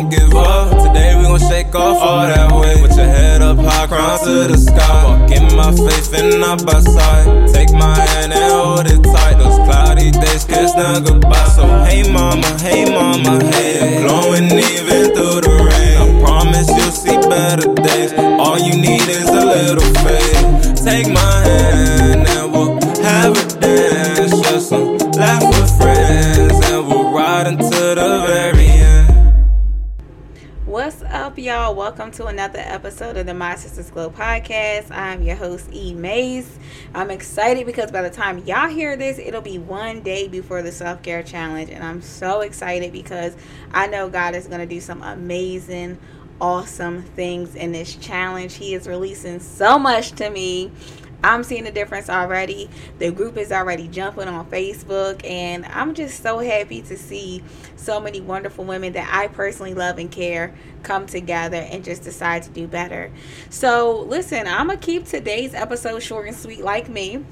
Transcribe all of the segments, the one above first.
don't give up. Today we gon' shake off all that weight. Put your head up high, crown to the sky. Walk in my faith and not by side. Take my hand and hold it tight. Those cloudy days kiss now goodbye. So hey mama, hey mama, hey. Glowing even through the rain. I promise you'll see better days. All you need is a little faith. Take my hand to another episode of the My Sisters Glow podcast. I'm your host, E. Mase. I'm excited because by the time y'all hear this, it'll be one day before the self care challenge. And I'm so excited because I know God is going to do some amazing, awesome things in this challenge. He is releasing so much to me. I'm seeing the difference already. The group is already jumping on Facebook, and I'm just so happy to see so many wonderful women that I personally love and care come together and just decide to do better. So, listen, I'm gonna keep today's episode short and sweet, like me.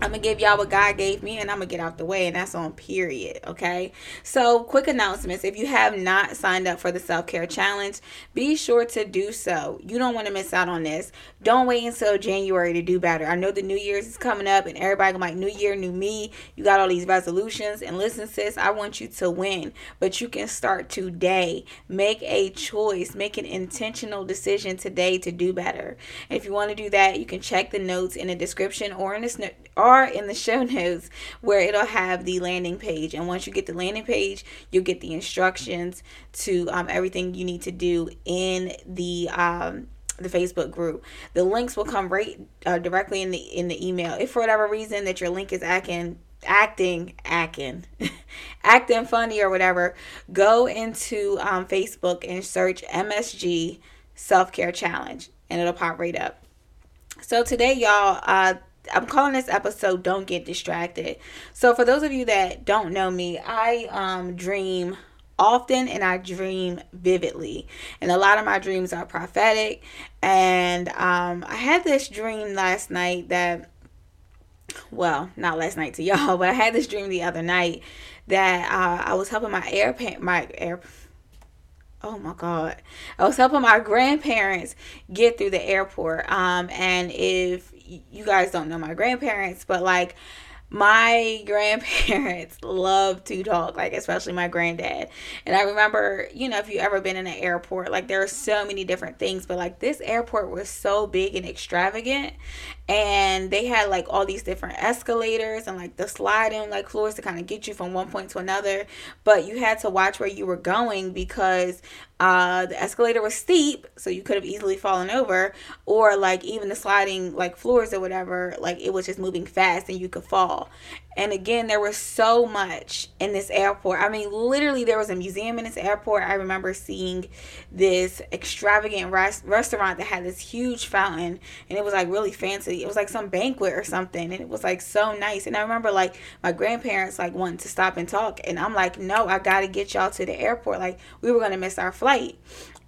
I'm gonna give y'all what God gave me and I'm gonna get out the way, and that's on period. Okay. So, quick announcements if you have not signed up for the self care challenge, be sure to do so. You don't want to miss out on this. Don't wait until January to do better. I know the New Year's is coming up, and everybody like, New Year, new me. You got all these resolutions, and listen, sis, I want you to win, but you can start today. Make a choice, make an intentional decision today to do better. And if you want to do that, you can check the notes in the description or in the or in the show notes where it'll have the landing page. And once you get the landing page, you'll get the instructions to um, everything you need to do in the um, the Facebook group. The links will come right uh, directly in the in the email. If for whatever reason that your link is acting acting acting acting funny or whatever, go into um, Facebook and search MSG Self Care Challenge, and it'll pop right up. So today, y'all, uh, I'm calling this episode Don't Get Distracted. So for those of you that don't know me, I um dream often and I dream vividly. And a lot of my dreams are prophetic. And um I had this dream last night that well, not last night to y'all, but I had this dream the other night that uh, I was helping my air my air oh my god i was helping my grandparents get through the airport um and if you guys don't know my grandparents, but like my grandparents love to talk, like especially my granddad. And I remember, you know, if you ever been in an airport, like there are so many different things, but like this airport was so big and extravagant and they had like all these different escalators and like the sliding like floors to kind of get you from one point to another. But you had to watch where you were going because uh the escalator was steep so you could have easily fallen over. Or like even the sliding like floors or whatever like it was just moving fast and you could fall and again, there was so much in this airport. I mean, literally, there was a museum in this airport. I remember seeing this extravagant res- restaurant that had this huge fountain, and it was like really fancy. It was like some banquet or something, and it was like so nice. And I remember like my grandparents like wanting to stop and talk, and I'm like, no, I got to get y'all to the airport. Like we were gonna miss our flight.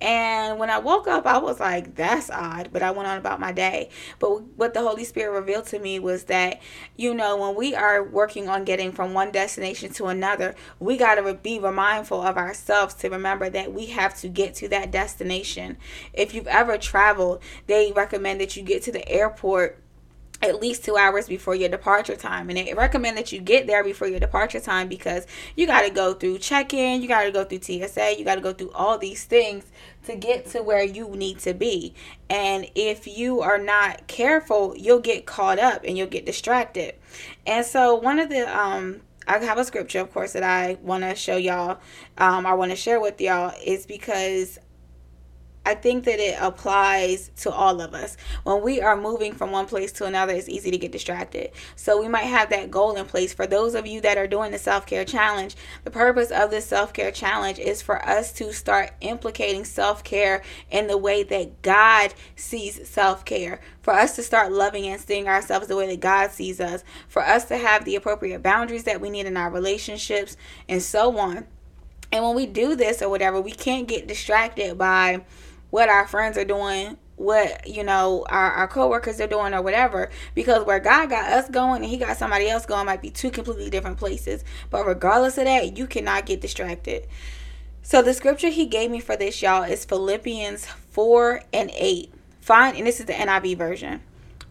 And when I woke up, I was like, that's odd. But I went on about my day. But what the Holy Spirit revealed to me was that, you know, when we are working on getting from one destination to another, we got to be mindful of ourselves to remember that we have to get to that destination. If you've ever traveled, they recommend that you get to the airport at least two hours before your departure time. And they recommend that you get there before your departure time because you got to go through check in, you got to go through TSA, you got to go through all these things to get to where you need to be. And if you are not careful, you'll get caught up and you'll get distracted. And so, one of the, um, I have a scripture, of course, that I want to show y'all, um, I want to share with y'all, is because I think that it applies to all of us. When we are moving from one place to another, it's easy to get distracted. So we might have that goal in place. For those of you that are doing the self care challenge, the purpose of this self care challenge is for us to start implicating self care in the way that God sees self care. For us to start loving and seeing ourselves the way that God sees us. For us to have the appropriate boundaries that we need in our relationships and so on. And when we do this or whatever, we can't get distracted by what our friends are doing what you know our, our co-workers are doing or whatever. Because where god got us going and he got somebody else going might be two completely different places. But regardless of that you cannot get distracted. So the scripture he gave me for this y'all is philippians 4 and 8 fine and this is the niv version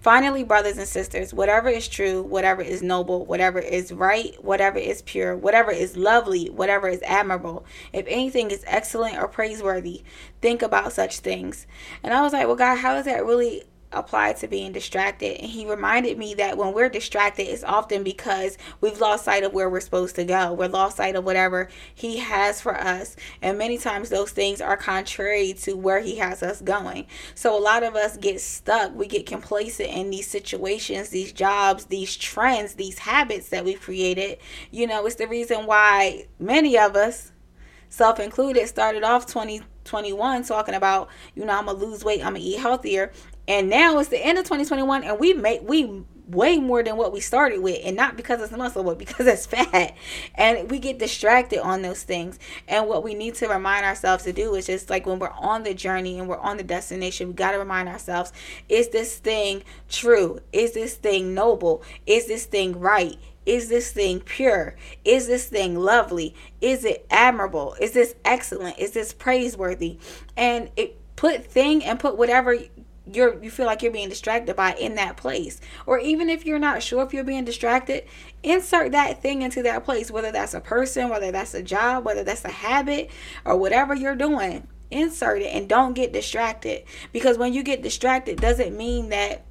Finally, brothers and sisters, whatever is true, whatever is noble, whatever is right, whatever is pure, whatever is lovely, whatever is admirable, if anything is excellent or praiseworthy, think about such things. And I was like, well, God, how does that really applied to being distracted. And he reminded me that when we're distracted it's often because we've lost sight of where we're supposed to go. We're lost sight of whatever he has for us. And many times those things are contrary to where he has us going. So a lot of us get stuck. We get complacent in these situations these jobs these trends these habits that we've created. You know it's the reason why many of us self included started off 2021 talking about you know i'm gonna lose weight i'm gonna eat healthier and now it's the end of 2021, and we make we way more than what we started with, and not because it's muscle, but because it's fat. And we get distracted on those things. And what we need to remind ourselves to do is just like when we're on the journey and we're on the destination, we got to remind ourselves: Is this thing true? Is this thing noble? Is this thing right? Is this thing pure? Is this thing lovely? Is it admirable? Is this excellent? Is this praiseworthy? And it put thing and put whatever you're you feel like you're being distracted by in that place. Or even if you're not sure if you're being distracted insert that thing into that place whether that's a person whether that's a job whether that's a habit or whatever you're doing. Insert it and don't get distracted. Because when you get distracted doesn't mean that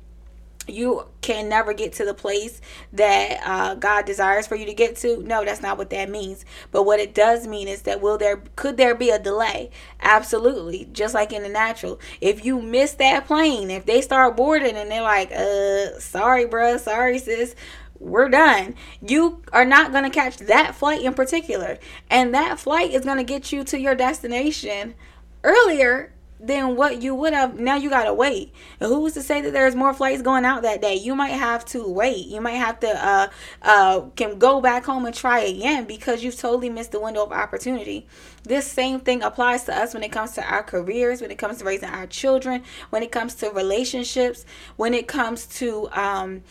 you can never get to the place that uh, God desires for you to get to. No, that's not what that means. But what it does mean is that will there could there be a delay? Absolutely. Just like in the natural. If you miss that plane, if they start boarding and they're like, uh, sorry, bruh, sorry, sis we're done. You are not going to catch that flight in particular. And that flight is going to get you to your destination earlier than what you would have now you gotta wait. And who's to say that there's more flights going out that day? You might have to wait. You might have to uh uh can go back home and try again because you've totally missed the window of opportunity. This same thing applies to us when it comes to our careers when it comes to raising our children when it comes to relationships when it comes to um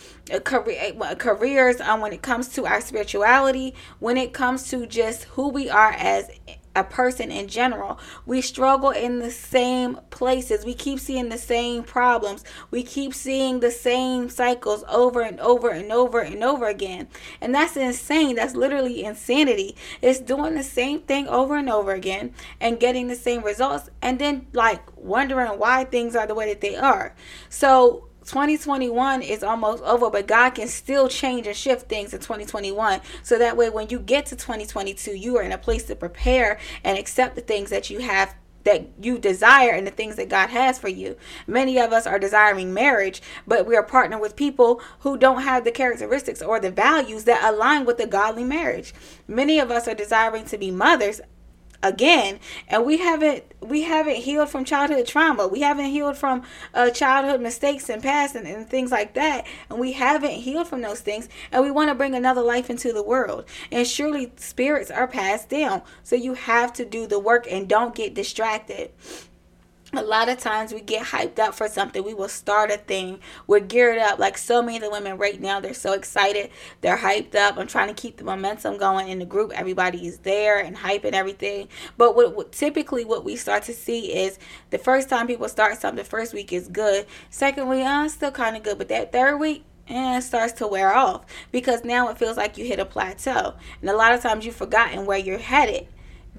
career, careers um, when it comes to our spirituality when it comes to just who we are as a person in general. We struggle in the same places. We keep seeing the same problems. We keep seeing the same cycles over and over and over and over again. And that's insane. That's literally insanity. It's doing the same thing over and over again and getting the same results and then like wondering why things are the way that they are. So 2021 is almost over, but God can still change and shift things in 2021. So that way, when you get to 2022, you are in a place to prepare and accept the things that you have that you desire and the things that God has for you. Many of us are desiring marriage, but we are partnering with people who don't have the characteristics or the values that align with the godly marriage. Many of us are desiring to be mothers again and we haven't we haven't healed from childhood trauma. We haven't healed from uh, childhood mistakes and past and, and things like that. And we haven't healed from those things and we want to bring another life into the world. And surely spirits are passed down so you have to do the work and don't get distracted a lot of times we get hyped up for something. We will start a thing. We're geared up. Like so many of the women right now they're so excited. They're hyped up. I'm trying to keep the momentum going in the group. Everybody is there and hype and everything. But what, what typically what we start to see is the first time people start something the first week is good. Second week uh, still kind of good. But that third week and it starts to wear off because now it feels like you hit a plateau. And a lot of times you've forgotten where you're headed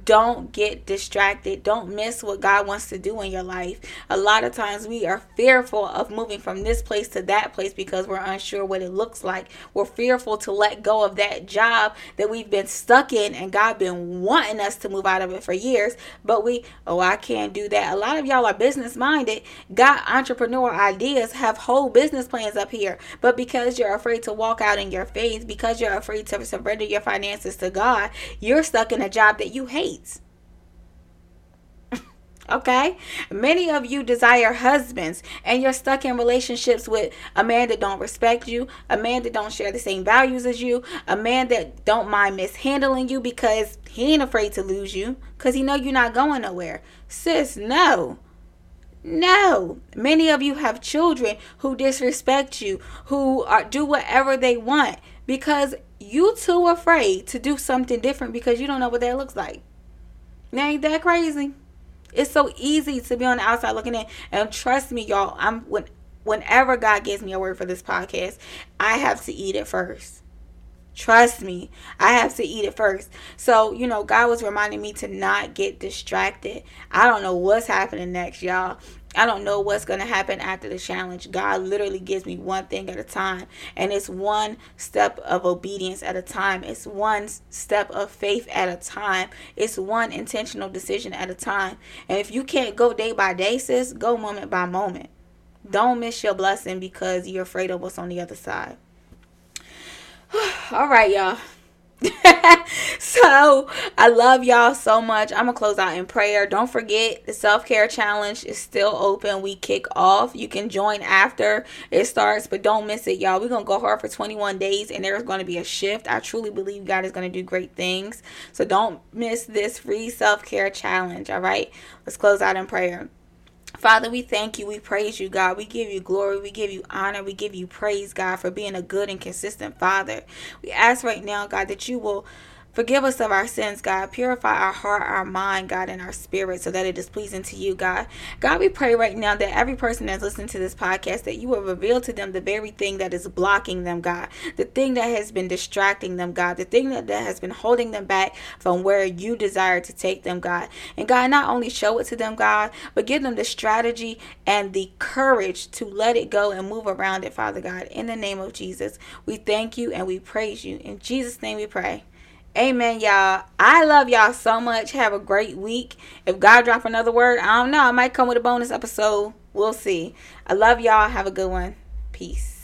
don't get distracted. Don't miss what God wants to do in your life. A lot of times we are fearful of moving from this place to that place because we're unsure what it looks like. We're fearful to let go of that job that we've been stuck in and God been wanting us to move out of it for years. But we, oh, I can't do that. A lot of y'all are business minded, got entrepreneur ideas, have whole business plans up here. But because you're afraid to walk out in your faith, because you're afraid to surrender your finances to God, you're stuck in a job that you hate okay many of you desire husbands and you're stuck in relationships with a man that don't respect you a man that don't share the same values as you a man that don't mind mishandling you because he ain't afraid to lose you because he know you're not going nowhere sis no No. Many of you have children who disrespect you, who are, do whatever they want because you too afraid to do something different because you don't know what that looks like. Now ain't that crazy? It's so easy to be on the outside looking in. And trust me, y'all, I'm when whenever God gives me a word for this podcast, I have to eat it first. Trust me, I have to eat it first. So, you know, God was reminding me to not get distracted. I don't know what's happening next, y'all. I don't know what's going to happen after the challenge. God literally gives me one thing at a time, and it's one step of obedience at a time. It's one step of faith at a time. It's one intentional decision at a time. And if you can't go day by day, sis, go moment by moment. Don't miss your blessing because you're afraid of what's on the other side. All right, y'all. so I love y'all so much. I'm gonna close out in prayer. Don't forget the self care challenge is still open. We kick off. You can join after it starts, but don't miss it, y'all. We're gonna go hard for 21 days, and there's gonna be a shift. I truly believe God is gonna do great things. So don't miss this free self care challenge. All right, let's close out in prayer. Father, we thank you. We praise you, God. We give you glory. We give you honor. We give you praise, God, for being a good and consistent Father. We ask right now, God, that you will Forgive us of our sins, God. Purify our heart, our mind, God, and our spirit so that it is pleasing to you, God. God, we pray right now that every person that's listening to this podcast, that you will reveal to them the very thing that is blocking them, God. The thing that has been distracting them, God. The thing that, that has been holding them back from where you desire to take them, God. And God, not only show it to them, God, but give them the strategy and the courage to let it go and move around it, Father God. In the name of Jesus, we thank you and we praise you. In Jesus' name we pray. Amen, y'all. I love y'all so much. Have a great week. If God drop another word, I don't know. I might come with a bonus episode. We'll see. I love y'all. Have a good one. Peace.